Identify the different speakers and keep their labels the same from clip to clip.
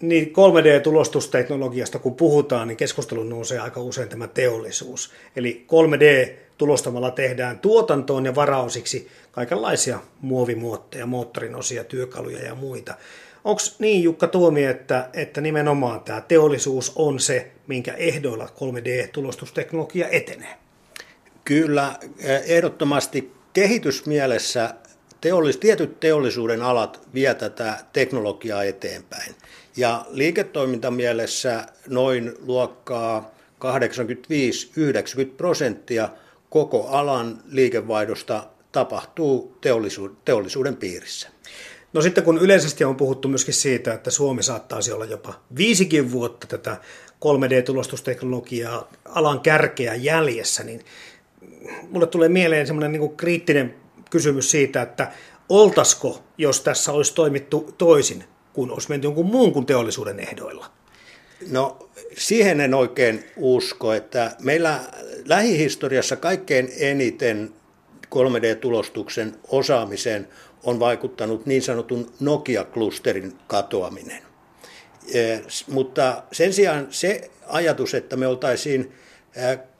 Speaker 1: Niin 3D-tulostusteknologiasta kun puhutaan, niin keskustelun nousee aika usein tämä teollisuus. Eli 3D-tulostamalla tehdään tuotantoon ja varausiksi kaikenlaisia muovimuotteja, moottorin osia, työkaluja ja muita. Onko niin Jukka Tuomi, että, että nimenomaan tämä teollisuus on se, minkä ehdoilla 3D-tulostusteknologia etenee?
Speaker 2: Kyllä, ehdottomasti kehitysmielessä teollis, tietyt teollisuuden alat vie tätä teknologiaa eteenpäin. Ja liiketoimintamielessä noin luokkaa 85-90 prosenttia koko alan liikevaihdosta tapahtuu teollisuuden piirissä.
Speaker 1: No sitten kun yleisesti on puhuttu myöskin siitä, että Suomi saattaisi olla jopa viisikin vuotta tätä 3D-tulostusteknologiaa alan kärkeä jäljessä, niin mulle tulee mieleen semmoinen niin kriittinen kysymys siitä, että oltasko, jos tässä olisi toimittu toisin, kun olisi menty jonkun muun kuin teollisuuden ehdoilla?
Speaker 2: No siihen en oikein usko, että meillä lähihistoriassa kaikkein eniten 3D-tulostuksen osaamiseen on vaikuttanut niin sanotun Nokia-klusterin katoaminen. Mutta sen sijaan se ajatus, että me oltaisiin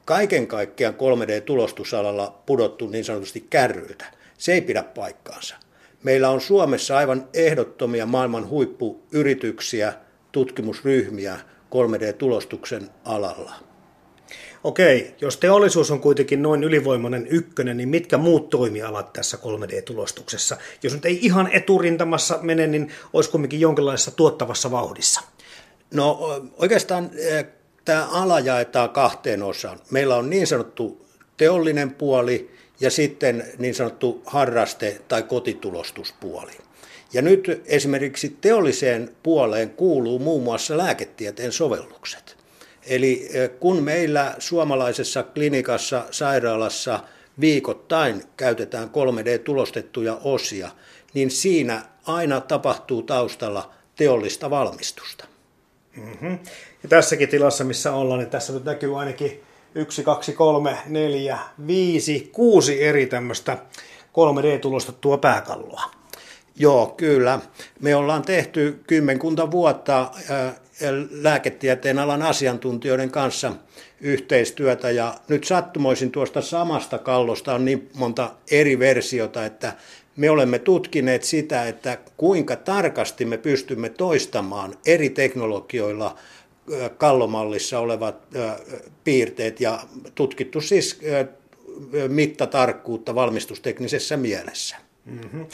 Speaker 2: kaiken kaikkiaan 3D-tulostusalalla pudottu niin sanotusti kärryiltä, se ei pidä paikkaansa. Meillä on Suomessa aivan ehdottomia maailman huippuyrityksiä, tutkimusryhmiä 3D-tulostuksen alalla.
Speaker 1: Okei, jos teollisuus on kuitenkin noin ylivoimainen ykkönen, niin mitkä muut toimialat tässä 3D-tulostuksessa? Jos nyt ei ihan eturintamassa mene, niin olisi kuitenkin jonkinlaisessa tuottavassa vauhdissa.
Speaker 2: No oikeastaan tämä ala jaetaan kahteen osaan. Meillä on niin sanottu teollinen puoli ja sitten niin sanottu harraste- tai kotitulostuspuoli. Ja nyt esimerkiksi teolliseen puoleen kuuluu muun muassa lääketieteen sovellukset. Eli eh, kun meillä suomalaisessa klinikassa, sairaalassa viikoittain käytetään 3D-tulostettuja osia, niin siinä aina tapahtuu taustalla teollista valmistusta.
Speaker 1: Mm-hmm. Ja tässäkin tilassa, missä ollaan, niin tässä nyt näkyy ainakin yksi, kaksi, kolme, neljä, viisi, kuusi eri tämmöistä 3D-tulostettua pääkalloa.
Speaker 2: Joo, kyllä. Me ollaan tehty kymmenkunta vuotta lääketieteen alan asiantuntijoiden kanssa yhteistyötä ja nyt sattumoisin tuosta samasta kallosta on niin monta eri versiota, että me olemme tutkineet sitä, että kuinka tarkasti me pystymme toistamaan eri teknologioilla kallomallissa olevat piirteet ja tutkittu siis mittatarkkuutta valmistusteknisessä mielessä. Mm-hmm.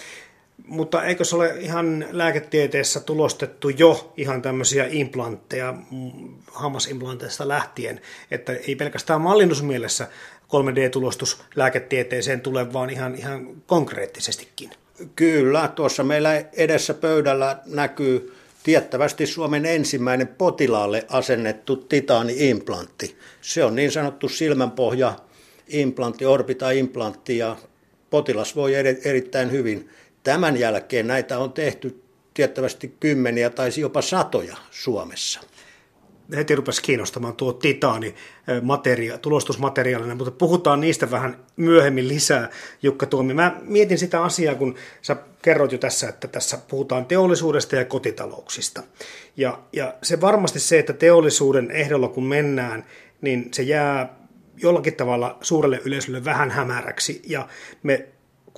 Speaker 1: Mutta eikö se ole ihan lääketieteessä tulostettu jo ihan tämmöisiä implantteja mm, hammasimplanteista lähtien, että ei pelkästään mallinnusmielessä 3D-tulostus lääketieteeseen tule, vaan ihan, ihan konkreettisestikin.
Speaker 2: Kyllä, tuossa meillä edessä pöydällä näkyy tiettävästi Suomen ensimmäinen potilaalle asennettu titaani-implantti. Se on niin sanottu silmänpohja implantti, orbita-implantti ja potilas voi erittäin hyvin. Tämän jälkeen näitä on tehty tiettävästi kymmeniä tai jopa satoja Suomessa
Speaker 1: heti rupesi kiinnostamaan tuo titaani materia, tulostusmateriaalina, mutta puhutaan niistä vähän myöhemmin lisää, Jukka Tuomi. Mä mietin sitä asiaa, kun sä kerroit jo tässä, että tässä puhutaan teollisuudesta ja kotitalouksista. Ja, ja se varmasti se, että teollisuuden ehdolla kun mennään, niin se jää jollakin tavalla suurelle yleisölle vähän hämäräksi, ja me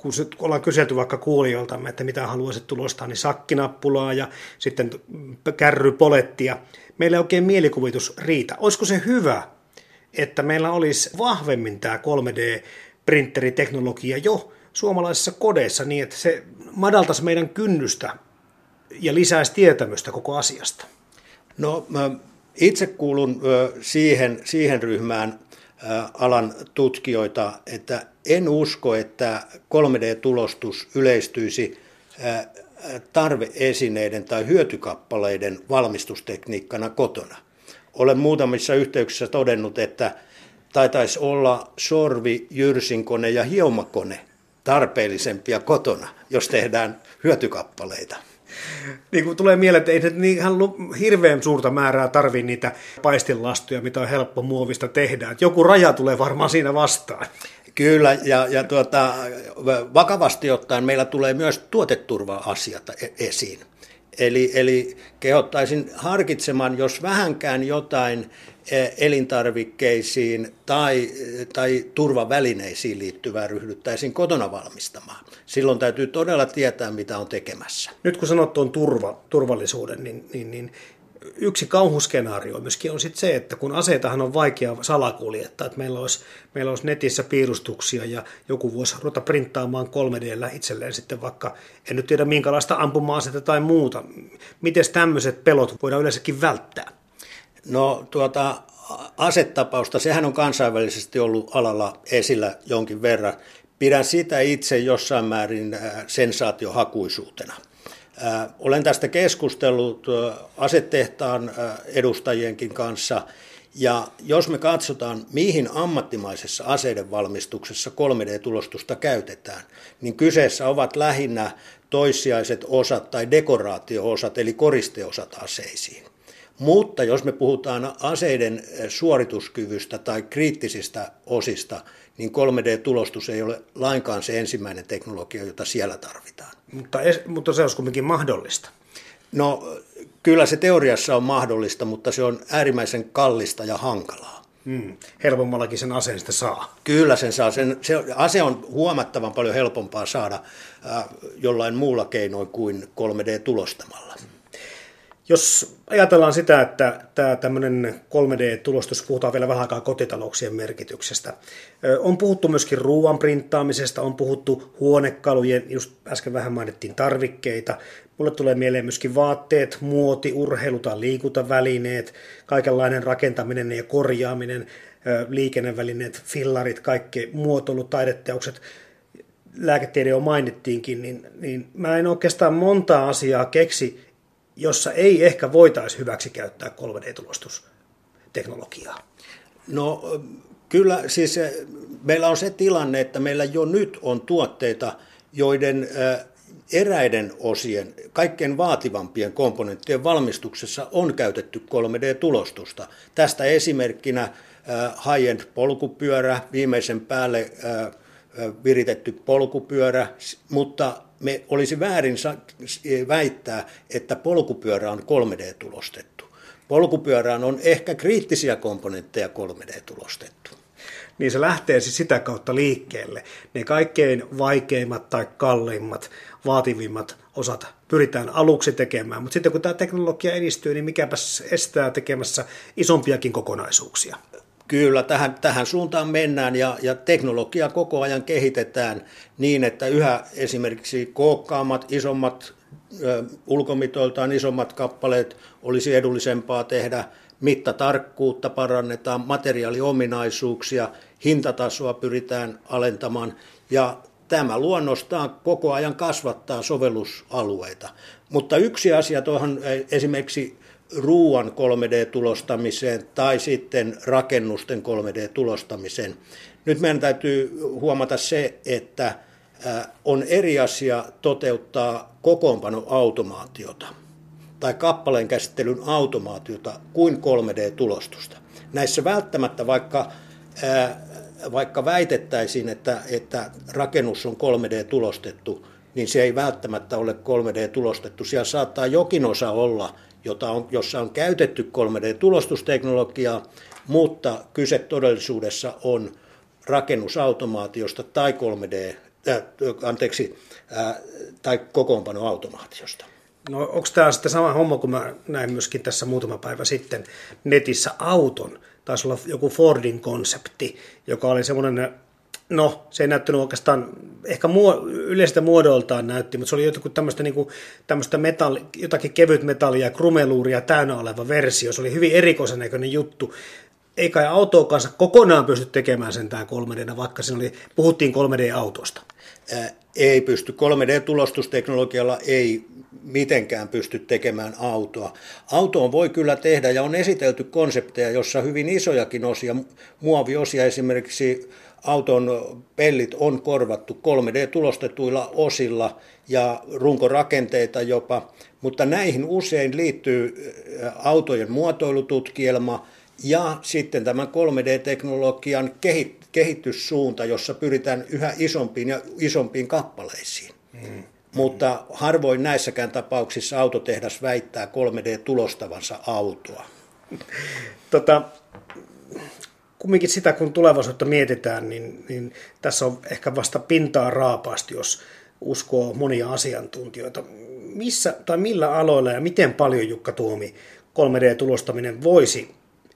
Speaker 1: kun ollaan kyselty vaikka kuulijoiltamme, että mitä haluaisit tulostaa, niin sakkinappulaa ja sitten kärrypolettia, meillä ei oikein mielikuvitus riitä. Olisiko se hyvä, että meillä olisi vahvemmin tämä 3D-printeriteknologia jo suomalaisissa kodeissa niin, että se madaltaisi meidän kynnystä ja lisäisi tietämystä koko asiasta?
Speaker 2: No mä itse kuulun siihen, siihen ryhmään alan tutkijoita, että en usko, että 3D-tulostus yleistyisi tarveesineiden tai hyötykappaleiden valmistustekniikkana kotona. Olen muutamissa yhteyksissä todennut, että taitaisi olla sorvi, jyrsinkone ja hiomakone tarpeellisempia kotona, jos tehdään hyötykappaleita.
Speaker 1: Niin kuin tulee mieleen, että ei se niin hirveän suurta määrää tarvii niitä paistilastuja, mitä on helppo muovista tehdä. joku raja tulee varmaan siinä vastaan.
Speaker 2: Kyllä, ja, ja tuota, vakavasti ottaen meillä tulee myös tuoteturva-asiat e- esiin. Eli, eli kehottaisin harkitsemaan, jos vähänkään jotain eh, elintarvikkeisiin tai, tai turvavälineisiin liittyvää ryhdyttäisiin kotona valmistamaan. Silloin täytyy todella tietää, mitä on tekemässä.
Speaker 1: Nyt kun sanot tuon turva, turvallisuuden, niin, niin, niin yksi kauhuskenaario myöskin on sitten se, että kun aseitahan on vaikea salakuljettaa, että meillä olisi, meillä olisi netissä piirustuksia ja joku voisi ruveta printtaamaan 3Dllä itselleen sitten vaikka, en nyt tiedä minkälaista ampuma-asetta tai muuta. Miten tämmöiset pelot voidaan yleensäkin välttää?
Speaker 2: No tuota, asetapausta, sehän on kansainvälisesti ollut alalla esillä jonkin verran. Pidän sitä itse jossain määrin äh, sensaatiohakuisuutena. Olen tästä keskustellut asetehtaan edustajienkin kanssa, ja jos me katsotaan, mihin ammattimaisessa aseiden valmistuksessa 3D-tulostusta käytetään, niin kyseessä ovat lähinnä toissijaiset osat tai dekoraatio-osat, eli koristeosat aseisiin. Mutta jos me puhutaan aseiden suorituskyvystä tai kriittisistä osista, niin 3D-tulostus ei ole lainkaan se ensimmäinen teknologia, jota siellä tarvitaan.
Speaker 1: Mutta, mutta se olisi kuitenkin mahdollista.
Speaker 2: No kyllä se teoriassa on mahdollista, mutta se on äärimmäisen kallista ja hankalaa.
Speaker 1: Hmm. Helpommallakin sen aseen sitten saa.
Speaker 2: Kyllä sen saa. Sen, se, ase on huomattavan paljon helpompaa saada äh, jollain muulla keinoin kuin 3D-tulostamalla.
Speaker 1: Jos ajatellaan sitä, että tämä tämmöinen 3D-tulostus, puhutaan vielä vähän aikaa kotitalouksien merkityksestä. On puhuttu myöskin ruoan printtaamisesta, on puhuttu huonekalujen, just äsken vähän mainittiin tarvikkeita. Mulle tulee mieleen myöskin vaatteet, muoti, urheilu tai liikuntavälineet, kaikenlainen rakentaminen ja korjaaminen, liikennevälineet, fillarit, kaikki muotoilut, taideteokset lääketiede jo mainittiinkin, niin, niin mä en oikeastaan montaa asiaa keksi, jossa ei ehkä voitaisi hyväksi käyttää 3D-tulostusteknologiaa?
Speaker 2: No kyllä siis eh, meillä on se tilanne, että meillä jo nyt on tuotteita, joiden eh, eräiden osien, kaikkein vaativampien komponenttien valmistuksessa on käytetty 3D-tulostusta. Tästä esimerkkinä eh, high-end polkupyörä, viimeisen päälle viritetty polkupyörä, mutta me olisi väärin väittää, että polkupyörä on 3D-tulostettu. Polkupyörään on ehkä kriittisiä komponentteja 3D-tulostettu.
Speaker 1: Niin se lähtee siis sitä kautta liikkeelle. Ne kaikkein vaikeimmat tai kalleimmat, vaativimmat osat pyritään aluksi tekemään, mutta sitten kun tämä teknologia edistyy, niin mikäpäs estää tekemässä isompiakin kokonaisuuksia.
Speaker 2: Kyllä, tähän, tähän suuntaan mennään ja, ja teknologiaa koko ajan kehitetään niin, että yhä esimerkiksi kookkaammat, isommat, ö, ulkomitoiltaan isommat kappaleet olisi edullisempaa tehdä, mittatarkkuutta parannetaan, materiaaliominaisuuksia, hintatasoa pyritään alentamaan ja tämä luonnostaan koko ajan kasvattaa sovellusalueita. Mutta yksi asia tuohon esimerkiksi ruuan 3D-tulostamiseen tai sitten rakennusten 3D-tulostamiseen. Nyt meidän täytyy huomata se, että on eri asia toteuttaa kokoonpanoautomaatiota tai kappaleen käsittelyn automaatiota kuin 3D-tulostusta. Näissä välttämättä, vaikka, vaikka väitettäisiin, että, että rakennus on 3D-tulostettu, niin se ei välttämättä ole 3D-tulostettu. Siellä saattaa jokin osa olla jota on, jossa on käytetty 3D-tulostusteknologiaa, mutta kyse todellisuudessa on rakennusautomaatiosta tai 3D, äh, anteeksi, äh, tai kokoonpanoautomaatiosta.
Speaker 1: No onko tämä sitten sama homma, kun mä näin myöskin tässä muutama päivä sitten netissä auton, taisi olla joku Fordin konsepti, joka oli semmoinen No, se ei näyttänyt oikeastaan, ehkä muo, yleistä muodoltaan näytti, mutta se oli jotakin tämmöistä, niin kuin, tämmöistä metalli, jotakin kevyt metallia, krumeluuria täynnä oleva versio. Se oli hyvin erikoisen näköinen juttu. Ei kai autoa kanssa kokonaan pysty tekemään sentään 3D, vaikka siinä oli, puhuttiin 3D-autosta.
Speaker 2: Ää, ei pysty. 3D-tulostusteknologialla ei mitenkään pysty tekemään autoa. Autoon voi kyllä tehdä ja on esitelty konsepteja, jossa hyvin isojakin osia, muoviosia esimerkiksi auton pellit on korvattu 3D-tulostetuilla osilla ja runkorakenteita jopa, mutta näihin usein liittyy autojen muotoilututkielma ja sitten tämän 3D-teknologian kehityssuunta, jossa pyritään yhä isompiin ja isompiin kappaleisiin. Hmm. mutta harvoin näissäkään tapauksissa autotehdas väittää 3D-tulostavansa autoa.
Speaker 1: Tota, kumminkin sitä, kun tulevaisuutta mietitään, niin, niin tässä on ehkä vasta pintaa raapaasti, jos uskoo monia asiantuntijoita. Missä tai millä aloilla ja miten paljon Jukka Tuomi 3D-tulostaminen voisi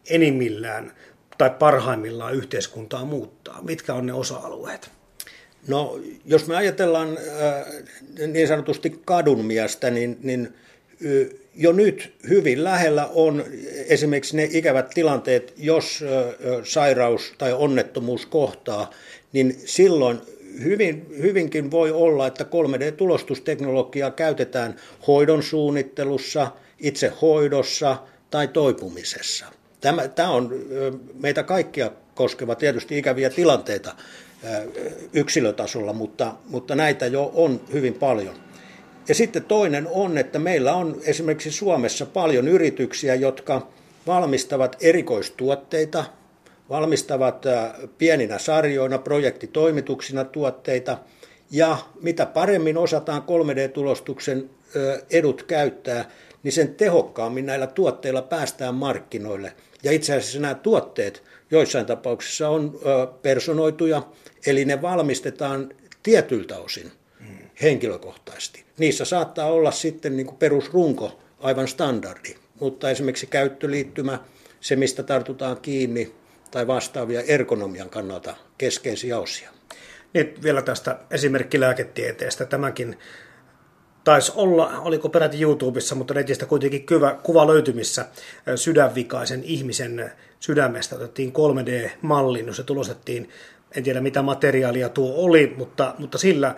Speaker 1: enimmillään tai parhaimmillaan yhteiskuntaa muuttaa? Mitkä on ne osa-alueet?
Speaker 2: No, jos me ajatellaan äh, niin sanotusti kadun miestä, niin, niin jo nyt hyvin lähellä on esimerkiksi ne ikävät tilanteet, jos sairaus tai onnettomuus kohtaa, niin silloin hyvin, hyvinkin voi olla, että 3D-tulostusteknologiaa käytetään hoidon suunnittelussa, itse hoidossa tai toipumisessa. Tämä, tämä on meitä kaikkia koskeva tietysti ikäviä tilanteita yksilötasolla, mutta, mutta näitä jo on hyvin paljon. Ja sitten toinen on, että meillä on esimerkiksi Suomessa paljon yrityksiä, jotka valmistavat erikoistuotteita, valmistavat pieninä sarjoina, projektitoimituksina tuotteita, ja mitä paremmin osataan 3D-tulostuksen edut käyttää, niin sen tehokkaammin näillä tuotteilla päästään markkinoille. Ja itse asiassa nämä tuotteet joissain tapauksissa on personoituja, eli ne valmistetaan tietyltä osin henkilökohtaisesti. Niissä saattaa olla sitten niin kuin perusrunko aivan standardi, mutta esimerkiksi käyttöliittymä, se mistä tartutaan kiinni, tai vastaavia ergonomian kannalta keskeisiä osia.
Speaker 1: Nyt vielä tästä esimerkkilääketieteestä. Tämäkin taisi olla, oliko peräti YouTubessa, mutta netistä kuitenkin kuva, kuva löytymissä sydänvikaisen ihmisen sydämestä. Otettiin 3D-mallin, no se tulostettiin, en tiedä mitä materiaalia tuo oli, mutta, mutta sillä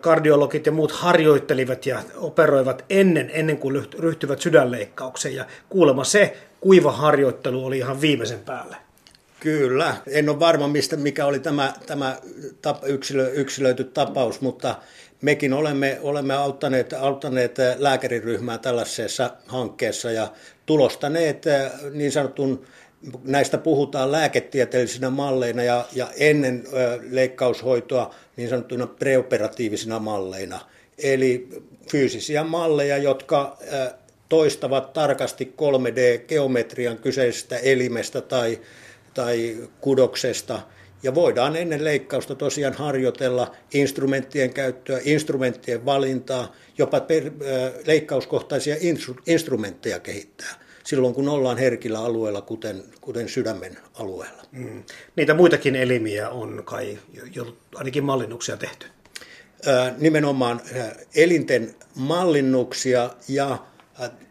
Speaker 1: kardiologit ja muut harjoittelivat ja operoivat ennen, ennen kuin ryhtyvät sydänleikkaukseen. Ja kuulemma se kuiva harjoittelu oli ihan viimeisen päälle.
Speaker 2: Kyllä. En ole varma, mistä, mikä oli tämä, tämä tap, yksilö, yksilöity tapaus, mutta mekin olemme, olemme auttaneet, auttaneet lääkäriryhmää tällaisessa hankkeessa ja tulostaneet niin sanotun näistä puhutaan lääketieteellisinä malleina ja, ja ennen ö, leikkaushoitoa niin sanottuna preoperatiivisina malleina. Eli fyysisiä malleja, jotka ö, toistavat tarkasti 3D-geometrian kyseisestä elimestä tai, tai kudoksesta. Ja voidaan ennen leikkausta tosiaan harjoitella instrumenttien käyttöä, instrumenttien valintaa, jopa per, ö, leikkauskohtaisia instru, instrumentteja kehittää silloin, kun ollaan herkillä alueella, kuten, kuten sydämen alueella. Mm.
Speaker 1: Niitä muitakin elimiä on kai jo ainakin mallinnuksia tehty.
Speaker 2: nimenomaan elinten mallinnuksia ja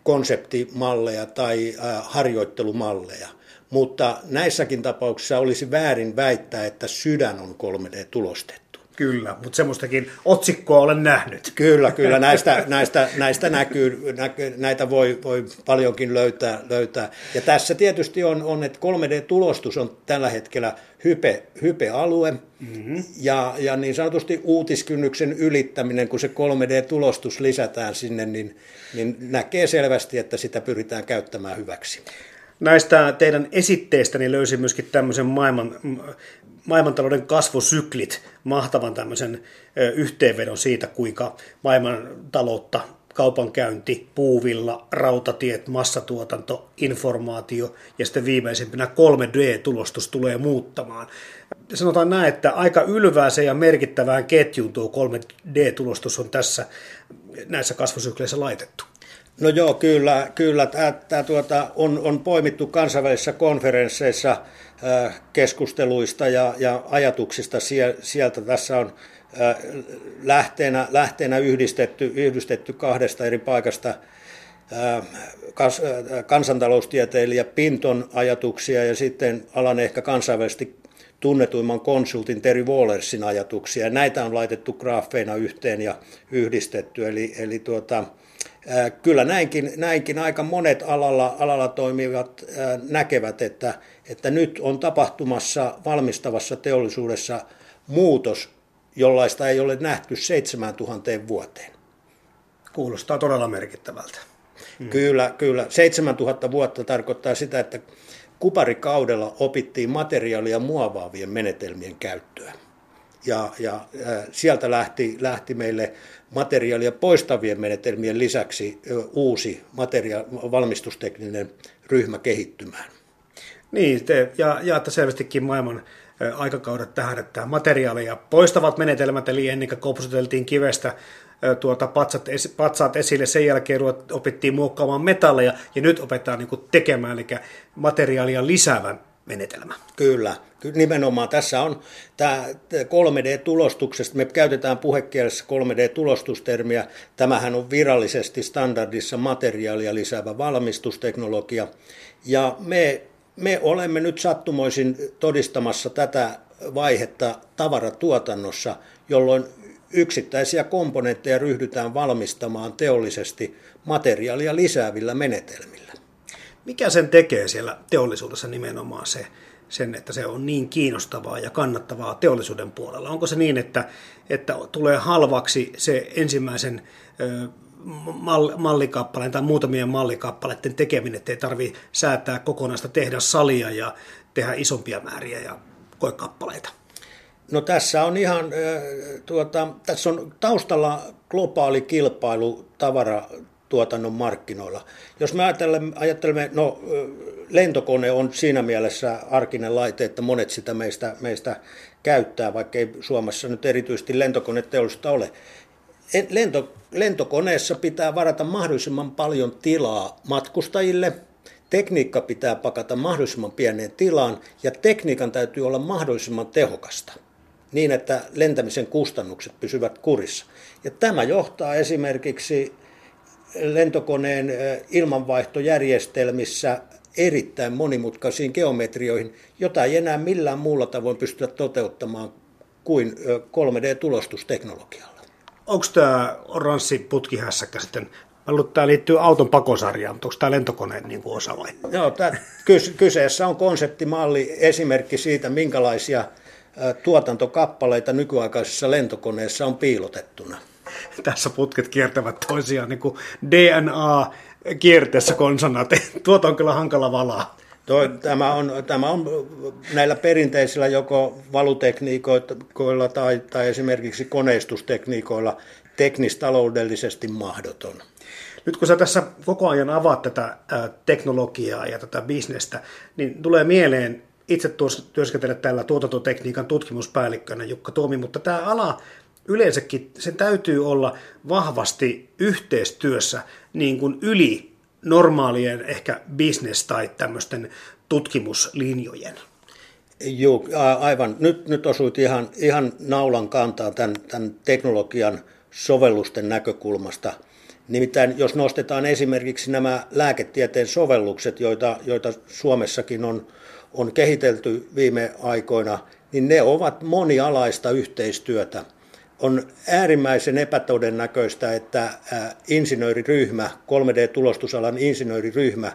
Speaker 2: konseptimalleja tai harjoittelumalleja. Mutta näissäkin tapauksissa olisi väärin väittää, että sydän on 3D-tulostettu.
Speaker 1: Kyllä, mutta semmoistakin otsikkoa olen nähnyt.
Speaker 2: Kyllä, kyllä. Näistä, näistä, näistä näkyy, näkyy, näitä voi, voi paljonkin löytää, löytää. Ja tässä tietysti on, on että 3D-tulostus on tällä hetkellä hype, hype-alue. Mm-hmm. Ja, ja niin sanotusti uutiskynnyksen ylittäminen, kun se 3D-tulostus lisätään sinne, niin, niin näkee selvästi, että sitä pyritään käyttämään hyväksi.
Speaker 1: Näistä teidän esitteistä löysin myöskin tämmöisen maailman maailmantalouden kasvusyklit mahtavan tämmöisen yhteenvedon siitä, kuinka maailmantaloutta kaupankäynti, puuvilla, rautatiet, massatuotanto, informaatio ja sitten viimeisimpänä 3D-tulostus tulee muuttamaan. Sanotaan näin, että aika ylvääseen ja merkittävään ketjuun tuo 3D-tulostus on tässä näissä kasvusykleissä laitettu.
Speaker 2: No joo, kyllä, kyllä. Tämä, tuota, on, on poimittu kansainvälisissä konferensseissa äh, keskusteluista ja, ja ajatuksista sieltä. Tässä on äh, lähteenä, lähteenä yhdistetty, yhdistetty kahdesta eri paikasta äh, kas, kansantaloustieteilijä Pinton ajatuksia ja sitten alan ehkä kansainvälisesti tunnetuimman konsultin Terry Wallersin ajatuksia. Näitä on laitettu graafeina yhteen ja yhdistetty. Eli, eli tuota, kyllä näinkin, näinkin aika monet alalla, alalla toimivat näkevät, että, että nyt on tapahtumassa valmistavassa teollisuudessa muutos, jollaista ei ole nähty 7000 vuoteen.
Speaker 1: Kuulostaa todella merkittävältä.
Speaker 2: Mm. Kyllä, kyllä. 7000 vuotta tarkoittaa sitä, että kuparikaudella opittiin materiaalia muovaavien menetelmien käyttöä. Ja, ja sieltä lähti, lähti meille materiaalia poistavien menetelmien lisäksi uusi materia- valmistustekninen ryhmä kehittymään.
Speaker 1: Niin, te ja, jaatte selvästikin maailman aikakaudet tähän, että materiaaleja poistavat menetelmät, eli ennen kuin kopsuteltiin kivestä tuota patsat, patsaat esille, sen jälkeen opittiin muokkaamaan metalleja, ja nyt opetetaan niin tekemään, eli materiaalia lisäävän menetelmä.
Speaker 2: Kyllä, nimenomaan tässä on tämä 3D-tulostuksesta, me käytetään puhekielessä 3D-tulostustermiä, tämähän on virallisesti standardissa materiaalia lisäävä valmistusteknologia, ja me, me olemme nyt sattumoisin todistamassa tätä vaihetta tavaratuotannossa, jolloin yksittäisiä komponentteja ryhdytään valmistamaan teollisesti materiaalia lisäävillä menetelmillä.
Speaker 1: Mikä sen tekee siellä teollisuudessa nimenomaan se, sen, että se on niin kiinnostavaa ja kannattavaa teollisuuden puolella? Onko se niin, että, että tulee halvaksi se ensimmäisen ö, mallikappaleen tai muutamien mallikappaleiden tekeminen, että ei tarvitse säätää kokonaista tehdä salia ja tehdä isompia määriä ja koekappaleita?
Speaker 2: No tässä on ihan, tuota, tässä on taustalla globaali kilpailu tavaratuotannon markkinoilla. Jos me ajattelemme, ajattelemme, no lentokone on siinä mielessä arkinen laite, että monet sitä meistä, meistä käyttää, vaikka ei Suomessa nyt erityisesti lentokoneteollisuutta ole. Lento, lentokoneessa pitää varata mahdollisimman paljon tilaa matkustajille, tekniikka pitää pakata mahdollisimman pieneen tilaan ja tekniikan täytyy olla mahdollisimman tehokasta niin, että lentämisen kustannukset pysyvät kurissa. Ja tämä johtaa esimerkiksi lentokoneen ilmanvaihtojärjestelmissä erittäin monimutkaisiin geometrioihin, jota ei enää millään muulla tavoin pystytä toteuttamaan kuin 3D-tulostusteknologialla.
Speaker 1: Onko tämä oranssi putkihässäkkä sitten luulen, tämä liittyy auton pakosarjaan, mutta onko tämä lentokoneen niin kuin osa vai?
Speaker 2: Joo, tämä, kyseessä on konseptimalli, esimerkki siitä, minkälaisia tuotantokappaleita nykyaikaisissa lentokoneissa on piilotettuna.
Speaker 1: Tässä putket kiertävät toisiaan niin kuin DNA kierteessä konsonat. Tuota on kyllä hankala valaa.
Speaker 2: Toi, tämä, on, tämä on näillä perinteisillä joko valutekniikoilla tai, tai esimerkiksi koneistustekniikoilla teknistaloudellisesti mahdoton.
Speaker 1: Nyt kun sä tässä koko ajan avaat tätä teknologiaa ja tätä bisnestä, niin tulee mieleen itse työskentelen täällä tuotantotekniikan tutkimuspäällikkönä Jukka Tuomi, mutta tämä ala yleensäkin, sen täytyy olla vahvasti yhteistyössä niin kuin yli normaalien ehkä business tai tämmöisten tutkimuslinjojen.
Speaker 2: Joo, aivan. Nyt, nyt osuit ihan, ihan naulan kantaa tämän, tämän teknologian sovellusten näkökulmasta. Nimittäin jos nostetaan esimerkiksi nämä lääketieteen sovellukset, joita, joita Suomessakin on on kehitelty viime aikoina, niin ne ovat monialaista yhteistyötä. On äärimmäisen epätodennäköistä, että insinööriryhmä, 3D-tulostusalan insinööriryhmä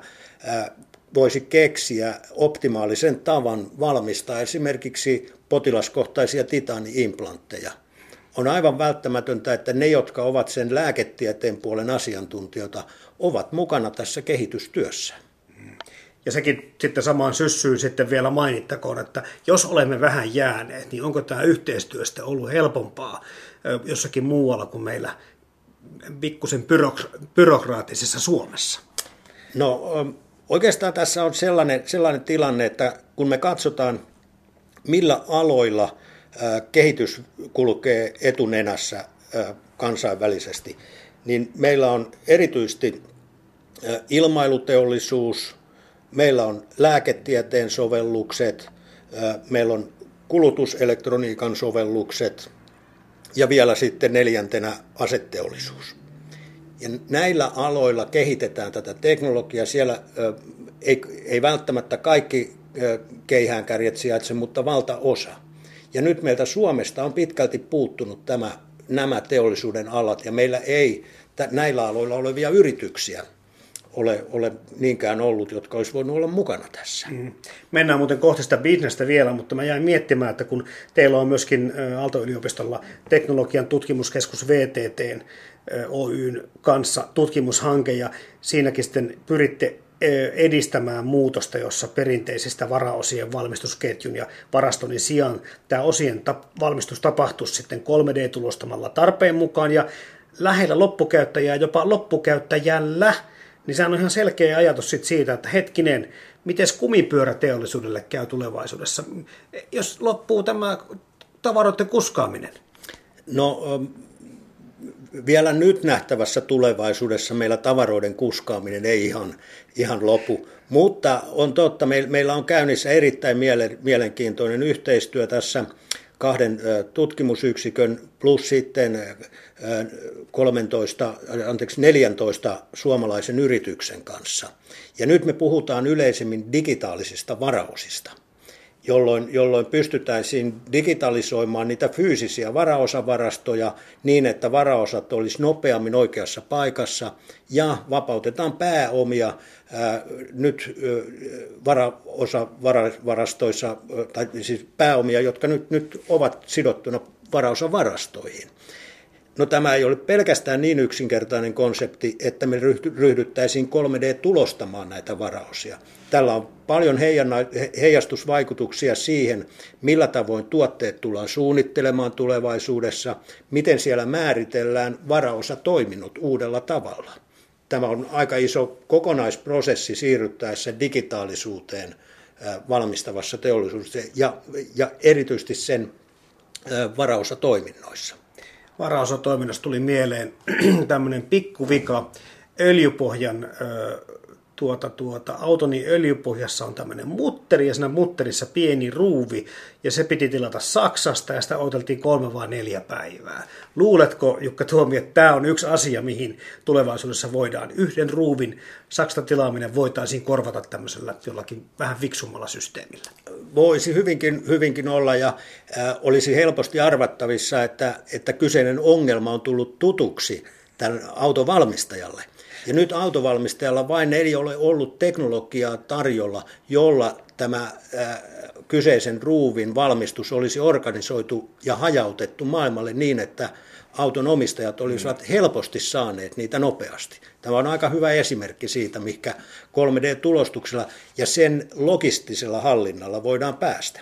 Speaker 2: voisi keksiä optimaalisen tavan valmistaa esimerkiksi potilaskohtaisia titaani-implantteja. On aivan välttämätöntä, että ne, jotka ovat sen lääketieteen puolen asiantuntijoita, ovat mukana tässä kehitystyössä.
Speaker 1: Ja sekin sitten samaan syssyyn sitten vielä mainittakoon, että jos olemme vähän jääneet, niin onko tämä yhteistyöstä ollut helpompaa jossakin muualla kuin meillä pikkusen byrokraattisessa Suomessa?
Speaker 2: No oikeastaan tässä on sellainen, sellainen tilanne, että kun me katsotaan, millä aloilla kehitys kulkee etunenässä kansainvälisesti, niin meillä on erityisesti ilmailuteollisuus, meillä on lääketieteen sovellukset, meillä on kulutuselektroniikan sovellukset ja vielä sitten neljäntenä asetteollisuus. Ja näillä aloilla kehitetään tätä teknologiaa. Siellä ei, ei välttämättä kaikki keihäänkärjet sijaitse, mutta valtaosa. Ja nyt meiltä Suomesta on pitkälti puuttunut tämä, nämä teollisuuden alat, ja meillä ei näillä aloilla olevia yrityksiä ole, ole niinkään ollut, jotka olisi voinut olla mukana tässä. Mm.
Speaker 1: Mennään muuten kohti sitä bisnestä vielä, mutta mä jäin miettimään, että kun teillä on myöskin Aalto-yliopistolla teknologian tutkimuskeskus VTT Oyn kanssa tutkimushanke, ja siinäkin sitten pyritte edistämään muutosta, jossa perinteisistä varaosien valmistusketjun ja varastonin sijaan tämä osien valmistus tapahtuisi sitten 3D-tulostamalla tarpeen mukaan ja lähellä loppukäyttäjää, jopa loppukäyttäjällä, niin sehän on ihan selkeä ajatus sit siitä, että hetkinen, miten kumipyöräteollisuudelle käy tulevaisuudessa, jos loppuu tämä tavaroiden kuskaaminen?
Speaker 2: No vielä nyt nähtävässä tulevaisuudessa meillä tavaroiden kuskaaminen ei ihan, ihan lopu, mutta on totta, meillä on käynnissä erittäin mielenkiintoinen yhteistyö tässä kahden tutkimusyksikön plus sitten 13, anteeksi, 14 suomalaisen yrityksen kanssa. Ja nyt me puhutaan yleisemmin digitaalisista varaosista jolloin, jolloin pystyttäisiin digitalisoimaan niitä fyysisiä varaosavarastoja niin, että varaosat olisi nopeammin oikeassa paikassa ja vapautetaan pääomia ää, nyt varaosavarastoissa, tai siis pääomia, jotka nyt, nyt ovat sidottuna varaosavarastoihin. No tämä ei ole pelkästään niin yksinkertainen konsepti, että me ryhdyttäisiin 3D-tulostamaan näitä varaosia. Tällä on paljon heijastusvaikutuksia siihen, millä tavoin tuotteet tullaan suunnittelemaan tulevaisuudessa, miten siellä määritellään varaosa toiminut uudella tavalla. Tämä on aika iso kokonaisprosessi siirryttäessä digitaalisuuteen valmistavassa teollisuudessa ja, ja erityisesti sen varaosatoiminnoissa
Speaker 1: varaosatoiminnassa tuli mieleen tämmöinen pikkuvika öljypohjan tuota, tuota, autoni öljypohjassa on tämmöinen mutteri ja siinä mutterissa pieni ruuvi ja se piti tilata Saksasta ja sitä odoteltiin kolme vai neljä päivää. Luuletko Jukka Tuomi, että tämä on yksi asia, mihin tulevaisuudessa voidaan yhden ruuvin Saksasta tilaaminen voitaisiin korvata tämmöisellä jollakin vähän fiksummalla systeemillä?
Speaker 2: Voisi hyvinkin, hyvinkin olla ja äh, olisi helposti arvattavissa, että, että kyseinen ongelma on tullut tutuksi tämän autovalmistajalle. Ja nyt autovalmistajalla vain ei ole ollut teknologiaa tarjolla, jolla tämä kyseisen ruuvin valmistus olisi organisoitu ja hajautettu maailmalle niin, että auton omistajat olisivat helposti saaneet niitä nopeasti. Tämä on aika hyvä esimerkki siitä, mikä 3D-tulostuksella ja sen logistisella hallinnalla voidaan päästä.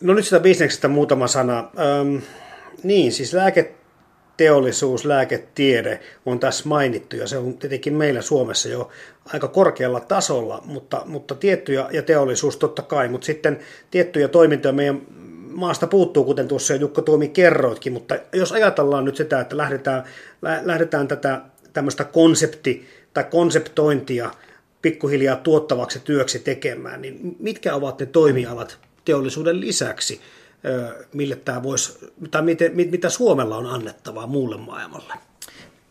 Speaker 1: No nyt sitä bisneksestä muutama sana. Öm, niin, siis lääke teollisuus, lääketiede on tässä mainittu ja se on tietenkin meillä Suomessa jo aika korkealla tasolla, mutta, mutta tiettyjä, ja teollisuus totta kai, mutta sitten tiettyjä toimintoja meidän maasta puuttuu, kuten tuossa jo Jukka Tuomi kerroitkin, mutta jos ajatellaan nyt sitä, että lähdetään, lähdetään tätä tämmöistä konsepti- tai konseptointia pikkuhiljaa tuottavaksi työksi tekemään, niin mitkä ovat ne toimialat teollisuuden lisäksi, mille tämä voisi, tai miten, mitä Suomella on annettavaa muulle maailmalle?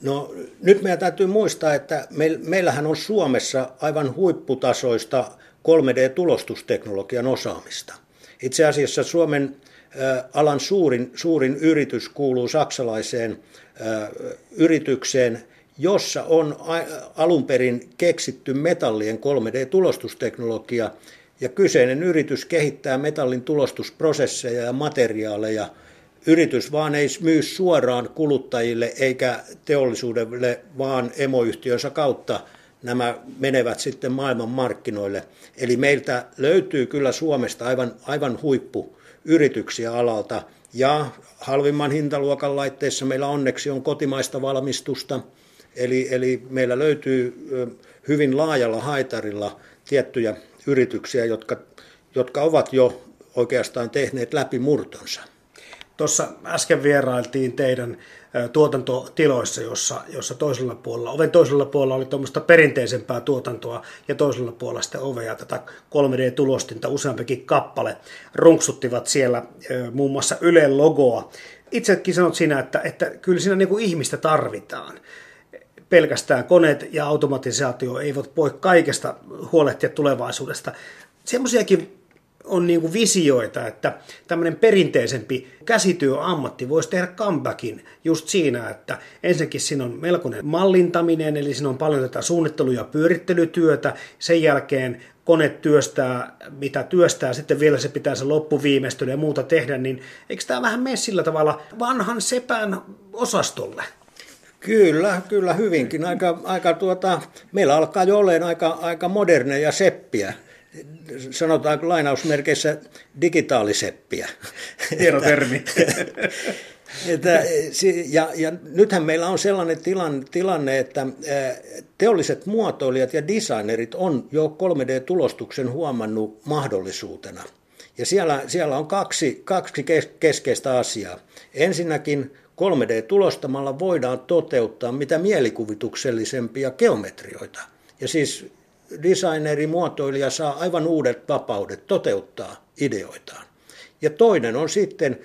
Speaker 2: No nyt meidän täytyy muistaa, että meillähän on Suomessa aivan huipputasoista 3D-tulostusteknologian osaamista. Itse asiassa Suomen alan suurin, suurin yritys kuuluu saksalaiseen yritykseen, jossa on alun perin keksitty metallien 3D-tulostusteknologia, ja kyseinen yritys kehittää metallin tulostusprosesseja ja materiaaleja. Yritys vaan ei myy suoraan kuluttajille eikä teollisuudelle, vaan emoyhtiönsä kautta nämä menevät sitten maailman markkinoille. Eli meiltä löytyy kyllä Suomesta aivan, aivan huippu yrityksiä alalta. Ja halvimman hintaluokan laitteissa meillä onneksi on kotimaista valmistusta. Eli, eli meillä löytyy hyvin laajalla haitarilla tiettyjä yrityksiä, jotka, jotka ovat jo oikeastaan tehneet läpimurtonsa.
Speaker 1: Tuossa äsken vierailtiin teidän tuotantotiloissa, jossa, jossa toisella puolella, oven toisella puolella oli tuommoista perinteisempää tuotantoa ja toisella puolella sitten ovea tätä 3D-tulostinta useampikin kappale runksuttivat siellä muun muassa Ylen logoa. Itsekin sanot siinä, että, että kyllä siinä niin kuin ihmistä tarvitaan pelkästään koneet ja automatisaatio eivät voi kaikesta huolehtia tulevaisuudesta. Semmoisiakin on niin kuin visioita, että tämmöinen perinteisempi käsityöammatti voisi tehdä comebackin just siinä, että ensinnäkin siinä on melkoinen mallintaminen, eli siinä on paljon tätä suunnittelu- ja pyörittelytyötä, sen jälkeen kone työstää, mitä työstää, sitten vielä se pitää se loppuviimeistely ja muuta tehdä, niin eikö tämä vähän mene sillä tavalla vanhan sepän osastolle?
Speaker 2: Kyllä, kyllä hyvinkin. Aika, aika tuota, meillä alkaa jo olemaan aika, aika moderneja seppiä. Sanotaanko lainausmerkeissä digitaaliseppiä.
Speaker 1: Hieno termi.
Speaker 2: Että, ja, ja nythän meillä on sellainen tilanne, tilanne, että teolliset muotoilijat ja designerit on jo 3D-tulostuksen huomannut mahdollisuutena. Ja siellä, siellä on kaksi, kaksi keskeistä asiaa. Ensinnäkin 3D-tulostamalla voidaan toteuttaa mitä mielikuvituksellisempia geometrioita. Ja siis designeri, muotoilija saa aivan uudet vapaudet toteuttaa ideoitaan. Ja toinen on sitten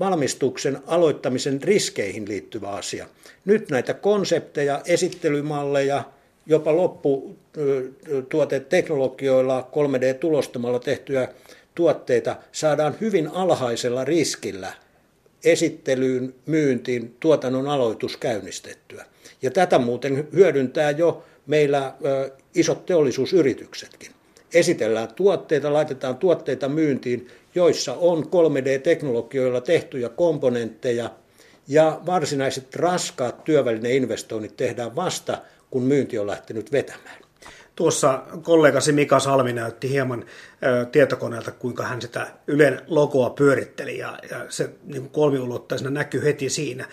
Speaker 2: valmistuksen aloittamisen riskeihin liittyvä asia. Nyt näitä konsepteja, esittelymalleja, jopa lopputuoteteknologioilla 3D-tulostamalla tehtyjä tuotteita saadaan hyvin alhaisella riskillä esittelyyn, myyntiin, tuotannon aloitus käynnistettyä. Ja tätä muuten hyödyntää jo meillä isot teollisuusyrityksetkin. Esitellään tuotteita, laitetaan tuotteita myyntiin, joissa on 3D-teknologioilla tehtyjä komponentteja ja varsinaiset raskaat työvälineinvestoinnit tehdään vasta, kun myynti on lähtenyt vetämään.
Speaker 1: Tuossa kollegasi Mika Salmi näytti hieman ö, tietokoneelta, kuinka hän sitä Ylen logoa pyöritteli ja, ja se niin kolmiulotteisena näkyy heti siinä.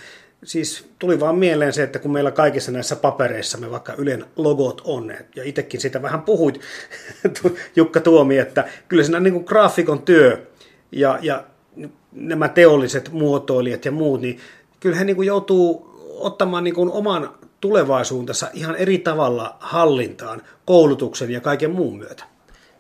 Speaker 1: Siis tuli vaan mieleen se, että kun meillä kaikissa näissä papereissa me vaikka Ylen logot on, ja itsekin sitä vähän puhuit, Jukka Tuomi, että kyllä siinä niin kuin graafikon työ ja, ja nämä teolliset muotoilijat ja muut, niin kyllä he niin kuin joutuu ottamaan niin kuin oman tulevaisuutensa ihan eri tavalla hallintaan koulutuksen ja kaiken muun myötä.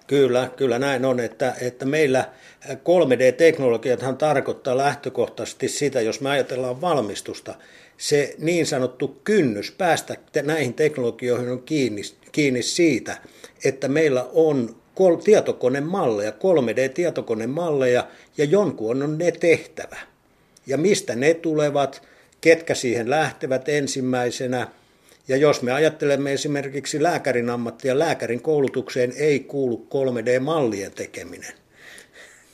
Speaker 2: Kyllä, kyllä näin on, että, että meillä 3D-teknologiathan tarkoittaa lähtökohtaisesti sitä, jos me ajatellaan valmistusta, se niin sanottu kynnys päästä näihin teknologioihin on kiinni, kiinni siitä, että meillä on tietokonemalleja, 3D-tietokonemalleja ja jonkun on ne tehtävä. Ja mistä ne tulevat, ketkä siihen lähtevät ensimmäisenä. Ja jos me ajattelemme esimerkiksi lääkärin ammattia, lääkärin koulutukseen ei kuulu 3D-mallien tekeminen.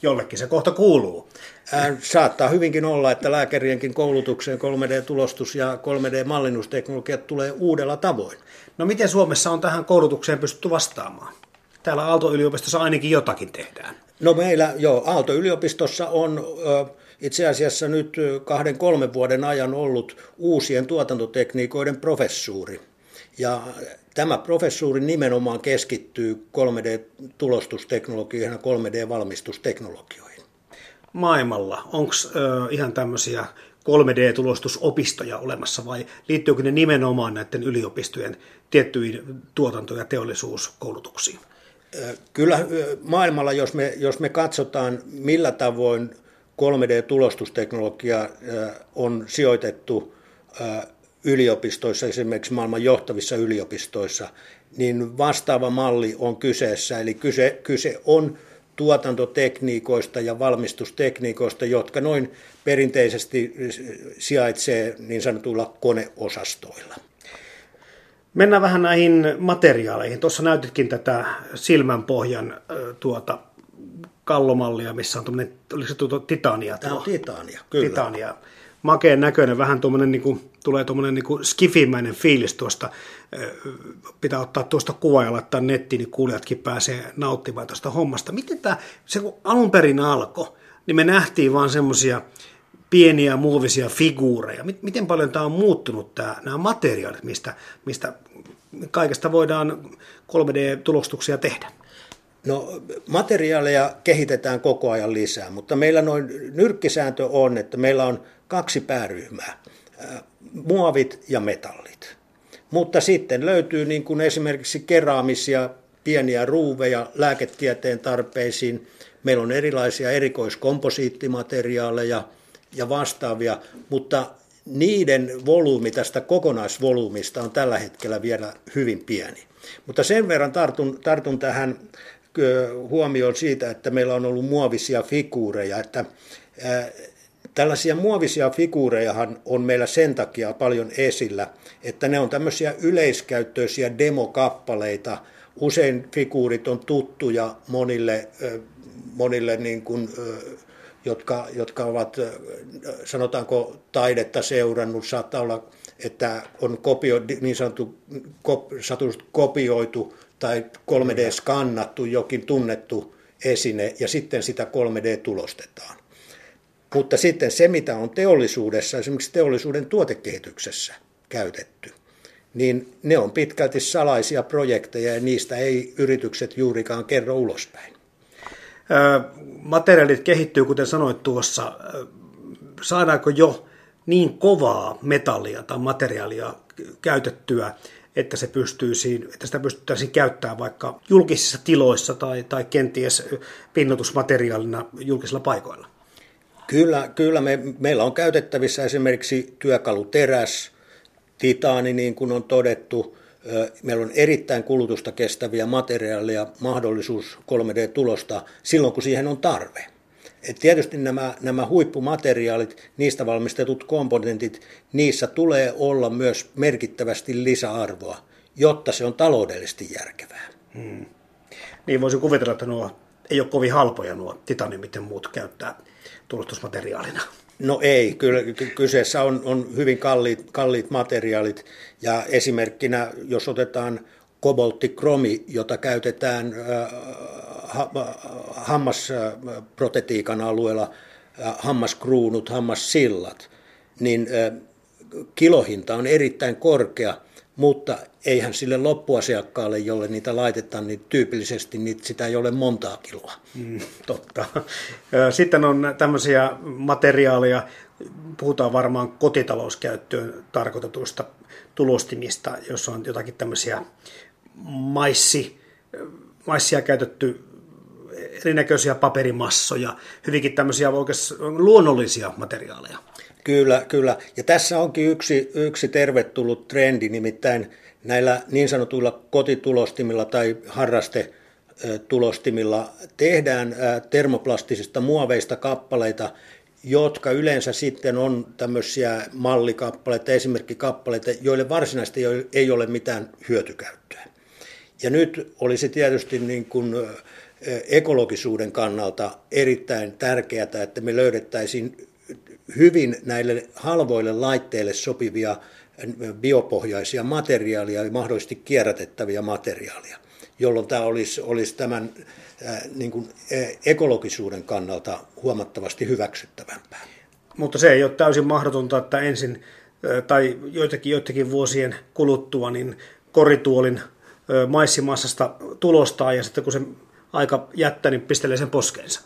Speaker 1: Jollekin se kohta kuuluu.
Speaker 2: Saattaa hyvinkin olla, että lääkärienkin koulutukseen 3D-tulostus ja 3D-mallinnusteknologiat tulee uudella tavoin.
Speaker 1: No miten Suomessa on tähän koulutukseen pystytty vastaamaan? Täällä Aalto-yliopistossa ainakin jotakin tehdään.
Speaker 2: No meillä, joo, Aalto-yliopistossa on ö, itse asiassa nyt kahden kolmen vuoden ajan ollut uusien tuotantotekniikoiden professuuri. Ja tämä professuuri nimenomaan keskittyy 3D-tulostusteknologioihin ja 3D-valmistusteknologioihin.
Speaker 1: Maailmalla, onko ihan tämmöisiä 3D-tulostusopistoja olemassa vai liittyykö ne nimenomaan näiden yliopistojen tiettyihin tuotanto- ja teollisuuskoulutuksiin?
Speaker 2: Kyllä maailmalla, jos me, jos me katsotaan millä tavoin 3D-tulostusteknologia on sijoitettu yliopistoissa, esimerkiksi maailman johtavissa yliopistoissa, niin vastaava malli on kyseessä. Eli kyse, kyse on tuotantotekniikoista ja valmistustekniikoista, jotka noin perinteisesti sijaitsee niin sanotuilla koneosastoilla.
Speaker 1: Mennään vähän näihin materiaaleihin. Tuossa näytitkin tätä silmänpohjan tuota, kallomallia, missä on tuommoinen, oliko se tuo titania?
Speaker 2: Tämä on titania, kyllä.
Speaker 1: Titania. Makeen näköinen, vähän tuommoinen, niin kuin, tulee tuommoinen niin skifimäinen fiilis tuosta. Pitää ottaa tuosta kuva ja laittaa nettiin, niin kuulijatkin pääsee nauttimaan tuosta hommasta. Miten tämä, se kun alun perin alkoi, niin me nähtiin vaan semmoisia pieniä muovisia figuureja. Miten paljon tämä on muuttunut, tämä, nämä materiaalit, mistä, mistä kaikesta voidaan 3D-tulostuksia tehdä?
Speaker 2: No materiaaleja kehitetään koko ajan lisää, mutta meillä noin nyrkkisääntö on, että meillä on kaksi pääryhmää, muovit ja metallit. Mutta sitten löytyy niin kuin esimerkiksi keraamisia pieniä ruuveja lääketieteen tarpeisiin. Meillä on erilaisia erikoiskomposiittimateriaaleja ja vastaavia, mutta niiden volyymi tästä kokonaisvolyymista on tällä hetkellä vielä hyvin pieni. Mutta sen verran tartun, tartun tähän huomioon siitä, että meillä on ollut muovisia figuureja, että Tällaisia muovisia figuurejahan on meillä sen takia paljon esillä, että ne on tämmöisiä yleiskäyttöisiä demokappaleita. Usein figuurit on tuttuja monille, monille niin kuin, jotka, jotka ovat, sanotaanko, taidetta seurannut. Saattaa olla että on kopio, niin sanottu kop, kopioitu tai 3D-skannattu jokin tunnettu esine ja sitten sitä 3D-tulostetaan. Mutta sitten se, mitä on teollisuudessa, esimerkiksi teollisuuden tuotekehityksessä käytetty, niin ne on pitkälti salaisia projekteja ja niistä ei yritykset juurikaan kerro ulospäin.
Speaker 1: Materiaalit kehittyy, kuten sanoit tuossa. Saadaanko jo niin kovaa metallia tai materiaalia käytettyä, että, se pystyisi, että sitä pystyttäisiin käyttämään vaikka julkisissa tiloissa tai, tai kenties pinnotusmateriaalina julkisilla paikoilla?
Speaker 2: Kyllä, kyllä me, meillä on käytettävissä esimerkiksi työkaluteräs, titaani niin kuin on todettu. Meillä on erittäin kulutusta kestäviä materiaaleja, mahdollisuus 3D-tulosta silloin, kun siihen on tarve. Et tietysti nämä, nämä huippumateriaalit, niistä valmistetut komponentit, niissä tulee olla myös merkittävästi lisäarvoa, jotta se on taloudellisesti järkevää. Hmm.
Speaker 1: Niin voisin kuvitella, että nuo ei ole kovin halpoja nuo titaniumit ja muut käyttää tulostusmateriaalina.
Speaker 2: No ei, kyllä kyseessä on, on hyvin kalliit, kalliit materiaalit ja esimerkkinä, jos otetaan kobolttikromi, jota käytetään hammasprotetiikan alueella, hammaskruunut, hammassillat, niin kilohinta on erittäin korkea, mutta eihän sille loppuasiakkaalle, jolle niitä laitetaan, niin tyypillisesti niitä, sitä ei ole montaa kiloa. Mm,
Speaker 1: totta. Sitten on tämmöisiä materiaaleja, puhutaan varmaan kotitalouskäyttöön tarkoitetuista tulostimista, jos on jotakin tämmöisiä maissi, maissia käytetty erinäköisiä paperimassoja, hyvinkin tämmöisiä oikeastaan luonnollisia materiaaleja.
Speaker 2: Kyllä, kyllä. Ja tässä onkin yksi, yksi tervetullut trendi, nimittäin näillä niin sanotuilla kotitulostimilla tai harrastetulostimilla tehdään termoplastisista muoveista kappaleita, jotka yleensä sitten on tämmöisiä mallikappaleita, esimerkkikappaleita, joille varsinaisesti ei ole mitään hyötykäyttöä. Ja nyt olisi tietysti niin kuin ekologisuuden kannalta erittäin tärkeää, että me löydettäisiin hyvin näille halvoille laitteille sopivia biopohjaisia materiaaleja ja mahdollisesti kierrätettäviä materiaaleja, jolloin tämä olisi, olisi tämän niin kuin ekologisuuden kannalta huomattavasti hyväksyttävämpää.
Speaker 1: Mutta se ei ole täysin mahdotonta, että ensin tai joitakin, joitakin vuosien kuluttua niin korituolin maissimassasta tulostaa ja sitten kun se aika jättää, niin pistelee sen poskeensa.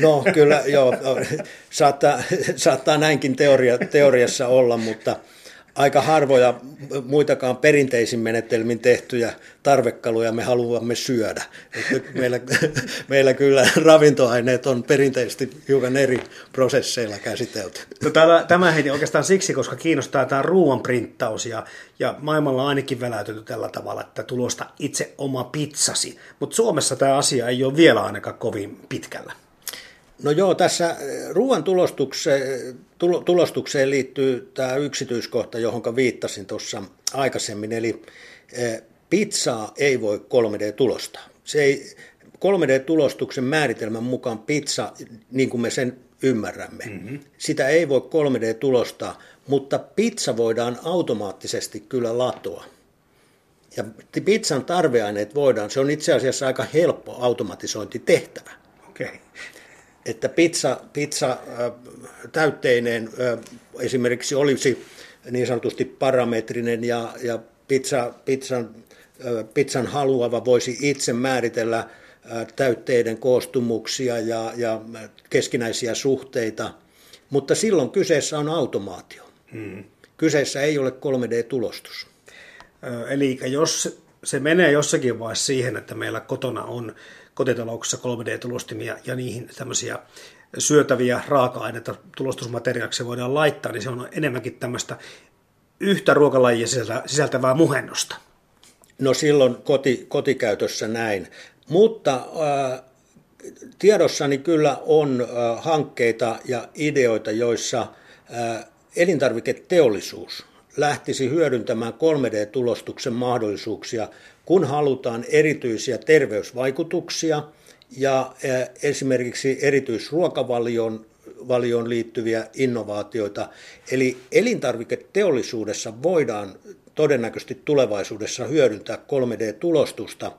Speaker 2: No kyllä, joo, saattaa, saattaa näinkin teoria, teoriassa olla, mutta aika harvoja muitakaan perinteisin menetelmin tehtyjä tarvekaluja me haluamme syödä. Meillä, meillä kyllä ravintoaineet on perinteisesti hiukan eri prosesseilla käsitelty.
Speaker 1: No täällä, tämä heiti oikeastaan siksi, koska kiinnostaa tämä ruoan printtaus ja, ja maailmalla on ainakin väläytetty tällä tavalla, että tulosta itse oma pizzasi. Mutta Suomessa tämä asia ei ole vielä ainakaan kovin pitkällä.
Speaker 2: No joo, tässä eh, ruoan tulostukseen, tulostukseen liittyy tämä yksityiskohta, johon viittasin tuossa aikaisemmin, eli eh, pizzaa ei voi 3D-tulostaa. Se ei, 3D-tulostuksen määritelmän mukaan pizza, niin kuin me sen ymmärrämme, mm-hmm. sitä ei voi 3D-tulostaa, mutta pizza voidaan automaattisesti kyllä latoa. Ja pizzan tarveaineet voidaan, se on itse asiassa aika helppo automatisointitehtävä.
Speaker 1: Okay
Speaker 2: että pizza, pizza täytteinen esimerkiksi olisi niin sanotusti parametrinen ja, ja pizza, pizzan, pizzan haluava voisi itse määritellä täytteiden koostumuksia ja, ja keskinäisiä suhteita, mutta silloin kyseessä on automaatio. Hmm. Kyseessä ei ole 3D-tulostus.
Speaker 1: Eli jos se menee jossakin vaiheessa siihen, että meillä kotona on kotitalouksissa 3D-tulostimia ja niihin tämmöisiä syötäviä raaka-aineita tulostusmateriaaliksi voidaan laittaa, niin se on enemmänkin tämmöistä yhtä ruokalajia sisältävää muhennosta.
Speaker 2: No silloin koti, kotikäytössä näin, mutta äh, tiedossani kyllä on äh, hankkeita ja ideoita, joissa äh, elintarviketeollisuus lähtisi hyödyntämään 3D-tulostuksen mahdollisuuksia kun halutaan erityisiä terveysvaikutuksia ja esimerkiksi erityisruokavalion ruokavalioon liittyviä innovaatioita. Eli elintarviketeollisuudessa voidaan todennäköisesti tulevaisuudessa hyödyntää 3D-tulostusta,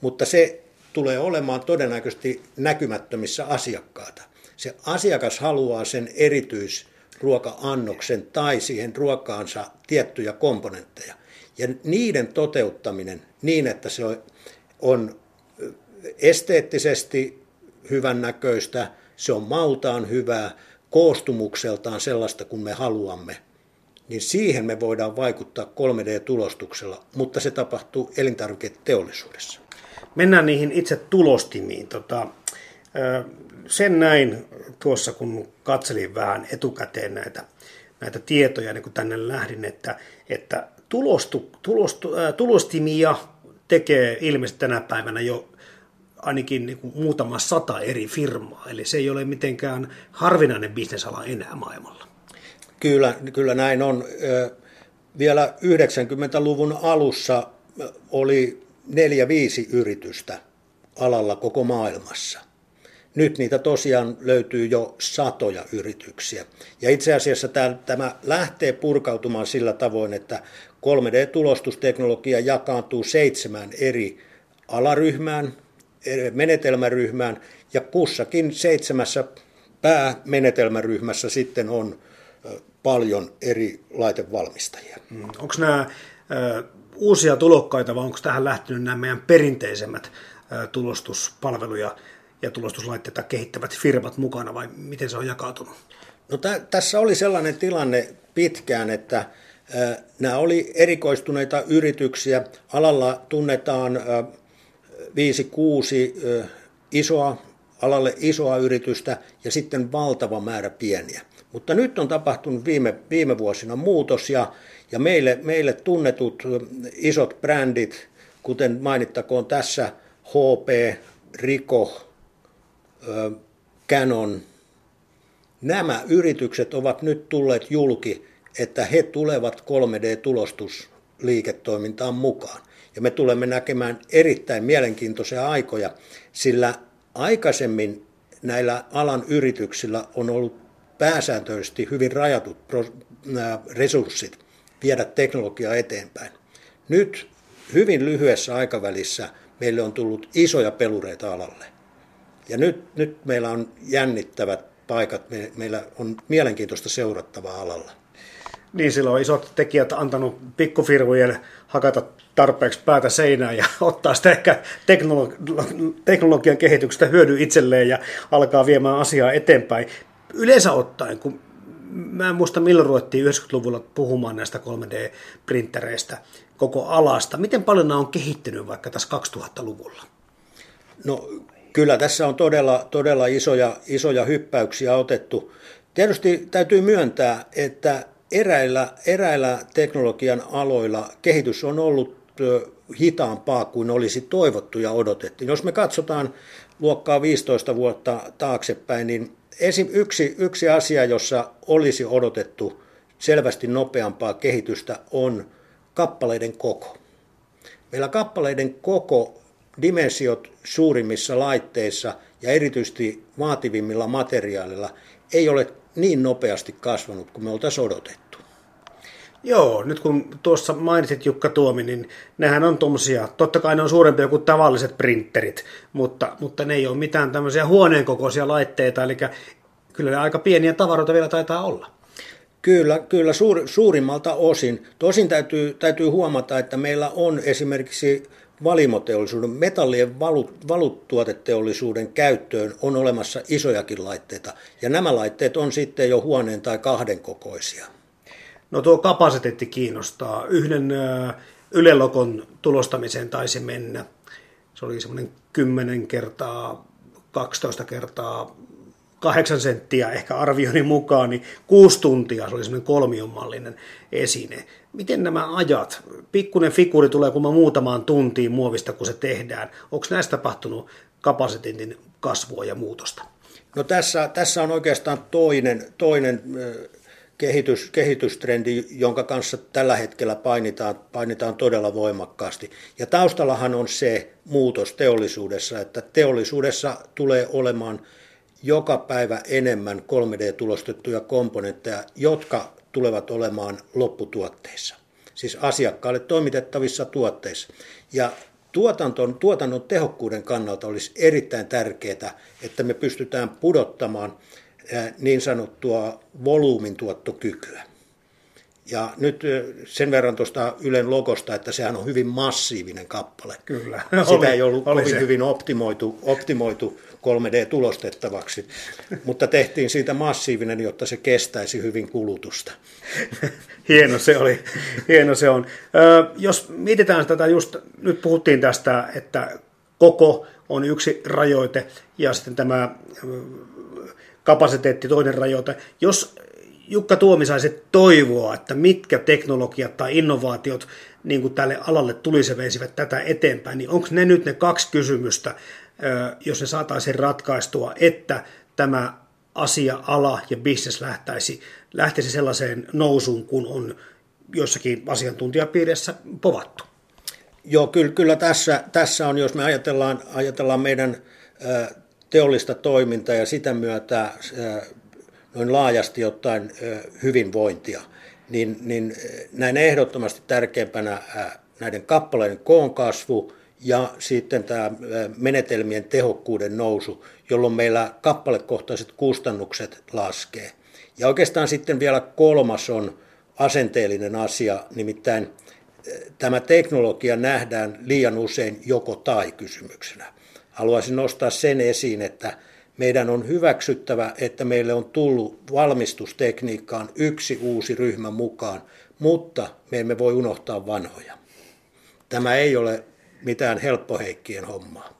Speaker 2: mutta se tulee olemaan todennäköisesti näkymättömissä asiakkaata. Se asiakas haluaa sen erityisruoka-annoksen tai siihen ruokaansa tiettyjä komponentteja. Ja niiden toteuttaminen niin, että se on esteettisesti hyvännäköistä, se on maultaan hyvää, koostumukseltaan sellaista kuin me haluamme, niin siihen me voidaan vaikuttaa 3D-tulostuksella, mutta se tapahtuu elintarviketeollisuudessa.
Speaker 1: Mennään niihin itse tulostimiin. Tota, sen näin tuossa, kun katselin vähän etukäteen näitä, näitä tietoja, niin kun tänne lähdin, että, että tulostu, tulostu, tulostimia tekee ilmeisesti tänä päivänä jo ainakin niin kuin muutama sata eri firmaa, eli se ei ole mitenkään harvinainen bisnesala enää maailmalla.
Speaker 2: Kyllä, kyllä näin on. Vielä 90-luvun alussa oli neljä viisi yritystä alalla koko maailmassa. Nyt niitä tosiaan löytyy jo satoja yrityksiä. Ja itse asiassa tämä lähtee purkautumaan sillä tavoin, että 3D-tulostusteknologia jakaantuu seitsemään eri alaryhmään, menetelmäryhmään, ja kussakin seitsemässä päämenetelmäryhmässä sitten on paljon eri laitevalmistajia.
Speaker 1: Mm. Onko nämä uusia tulokkaita vai onko tähän lähtenyt nämä meidän perinteisemmät tulostuspalveluja ja tulostuslaitteita kehittävät firmat mukana vai miten se on jakautunut?
Speaker 2: No, t- tässä oli sellainen tilanne pitkään, että nämä oli erikoistuneita yrityksiä. Alalla tunnetaan äh, 5-6 äh, isoa, alalle isoa yritystä ja sitten valtava määrä pieniä. Mutta nyt on tapahtunut viime, viime vuosina muutos ja, ja meille, meille tunnetut isot brändit, kuten mainittakoon tässä HP, Rico, Canon, nämä yritykset ovat nyt tulleet julki, että he tulevat 3D-tulostusliiketoimintaan mukaan. Ja me tulemme näkemään erittäin mielenkiintoisia aikoja, sillä aikaisemmin näillä alan yrityksillä on ollut pääsääntöisesti hyvin rajatut resurssit viedä teknologiaa eteenpäin. Nyt hyvin lyhyessä aikavälissä meille on tullut isoja pelureita alalle. Ja nyt, nyt meillä on jännittävät paikat, meillä on mielenkiintoista seurattavaa alalla.
Speaker 1: Niin, silloin on isot tekijät antanut pikkufirmojen hakata tarpeeksi päätä seinään ja ottaa sitä ehkä teknologian kehityksestä hyödy itselleen ja alkaa viemään asiaa eteenpäin. Yleensä ottaen, kun mä en muista milloin ruvettiin 90-luvulla puhumaan näistä 3D-printtereistä koko alasta, miten paljon nämä on kehittynyt vaikka tässä 2000-luvulla?
Speaker 2: No kyllä tässä on todella, todella isoja, isoja hyppäyksiä otettu. Tietysti täytyy myöntää, että eräillä, eräillä teknologian aloilla kehitys on ollut hitaampaa kuin olisi toivottu ja odotettu. Jos me katsotaan luokkaa 15 vuotta taaksepäin, niin esim. Yksi, yksi asia, jossa olisi odotettu selvästi nopeampaa kehitystä, on kappaleiden koko. Meillä kappaleiden koko, dimensiot suurimmissa laitteissa ja erityisesti vaativimmilla materiaaleilla ei ole niin nopeasti kasvanut kuin me oltaisiin odotettu.
Speaker 1: Joo, nyt kun tuossa mainitsit Jukka Tuomi, niin nehän on tuommoisia, totta kai ne on suurempia kuin tavalliset printerit, mutta, mutta ne ei ole mitään tämmöisiä huoneen kokoisia laitteita, eli kyllä ne aika pieniä tavaroita vielä taitaa olla.
Speaker 2: Kyllä, kyllä suur, suurimmalta osin. Tosin täytyy, täytyy huomata, että meillä on esimerkiksi valimoteollisuuden, metallien valut, valuttuoteteollisuuden käyttöön on olemassa isojakin laitteita. Ja nämä laitteet on sitten jo huoneen tai kahden kokoisia.
Speaker 1: No tuo kapasiteetti kiinnostaa. Yhden ylelokon tulostamiseen taisi mennä. Se oli semmoinen 10 kertaa, 12 kertaa 8 senttiä ehkä arvioni mukaan, niin kuusi tuntia se oli semmoinen kolmionmallinen esine. Miten nämä ajat? Pikkunen figuri tulee kun muutamaan tuntiin muovista, kun se tehdään. Onko näistä tapahtunut kapasiteetin kasvua ja muutosta?
Speaker 2: No tässä, tässä on oikeastaan toinen, toinen kehitys, kehitystrendi, jonka kanssa tällä hetkellä painitaan, painitaan todella voimakkaasti. Ja taustallahan on se muutos teollisuudessa, että teollisuudessa tulee olemaan joka päivä enemmän 3D-tulostettuja komponentteja, jotka tulevat olemaan lopputuotteissa. Siis asiakkaalle toimitettavissa tuotteissa. Ja tuotanton, tuotannon tehokkuuden kannalta olisi erittäin tärkeää, että me pystytään pudottamaan niin sanottua volyymin tuottokykyä. Ja nyt sen verran tuosta Ylen logosta, että sehän on hyvin massiivinen kappale.
Speaker 1: Kyllä.
Speaker 2: Sitä oli, ei ollut oli kovin se. hyvin optimoitu, optimoitu 3D-tulostettavaksi, mutta tehtiin siitä massiivinen, jotta se kestäisi hyvin kulutusta.
Speaker 1: Hieno se oli, hieno se on. Ö, jos mietitään tätä just, nyt puhuttiin tästä, että koko on yksi rajoite ja sitten tämä kapasiteetti toinen rajoite. Jos Jukka Tuomisaiset toivoa, että mitkä teknologiat tai innovaatiot niin kuin tälle alalle tulisi veisivät tätä eteenpäin, niin onko ne nyt ne kaksi kysymystä, jos ne saataisiin ratkaistua, että tämä asia, ala ja bisnes lähtäisi, lähtisi sellaiseen nousuun, kun on jossakin asiantuntijapiirissä povattu?
Speaker 2: Joo, kyllä, kyllä tässä, tässä on, jos me ajatellaan, ajatellaan meidän teollista toimintaa ja sitä myötä noin laajasti ottaen hyvinvointia, niin, niin näin ehdottomasti tärkeimpänä näiden kappaleiden koon kasvu ja sitten tämä menetelmien tehokkuuden nousu, jolloin meillä kappalekohtaiset kustannukset laskee. Ja oikeastaan sitten vielä kolmas on asenteellinen asia, nimittäin tämä teknologia nähdään liian usein joko tai kysymyksenä. Haluaisin nostaa sen esiin, että meidän on hyväksyttävä, että meille on tullut valmistustekniikkaan yksi uusi ryhmä mukaan, mutta me emme voi unohtaa vanhoja. Tämä ei ole mitään helppoheikkien hommaa.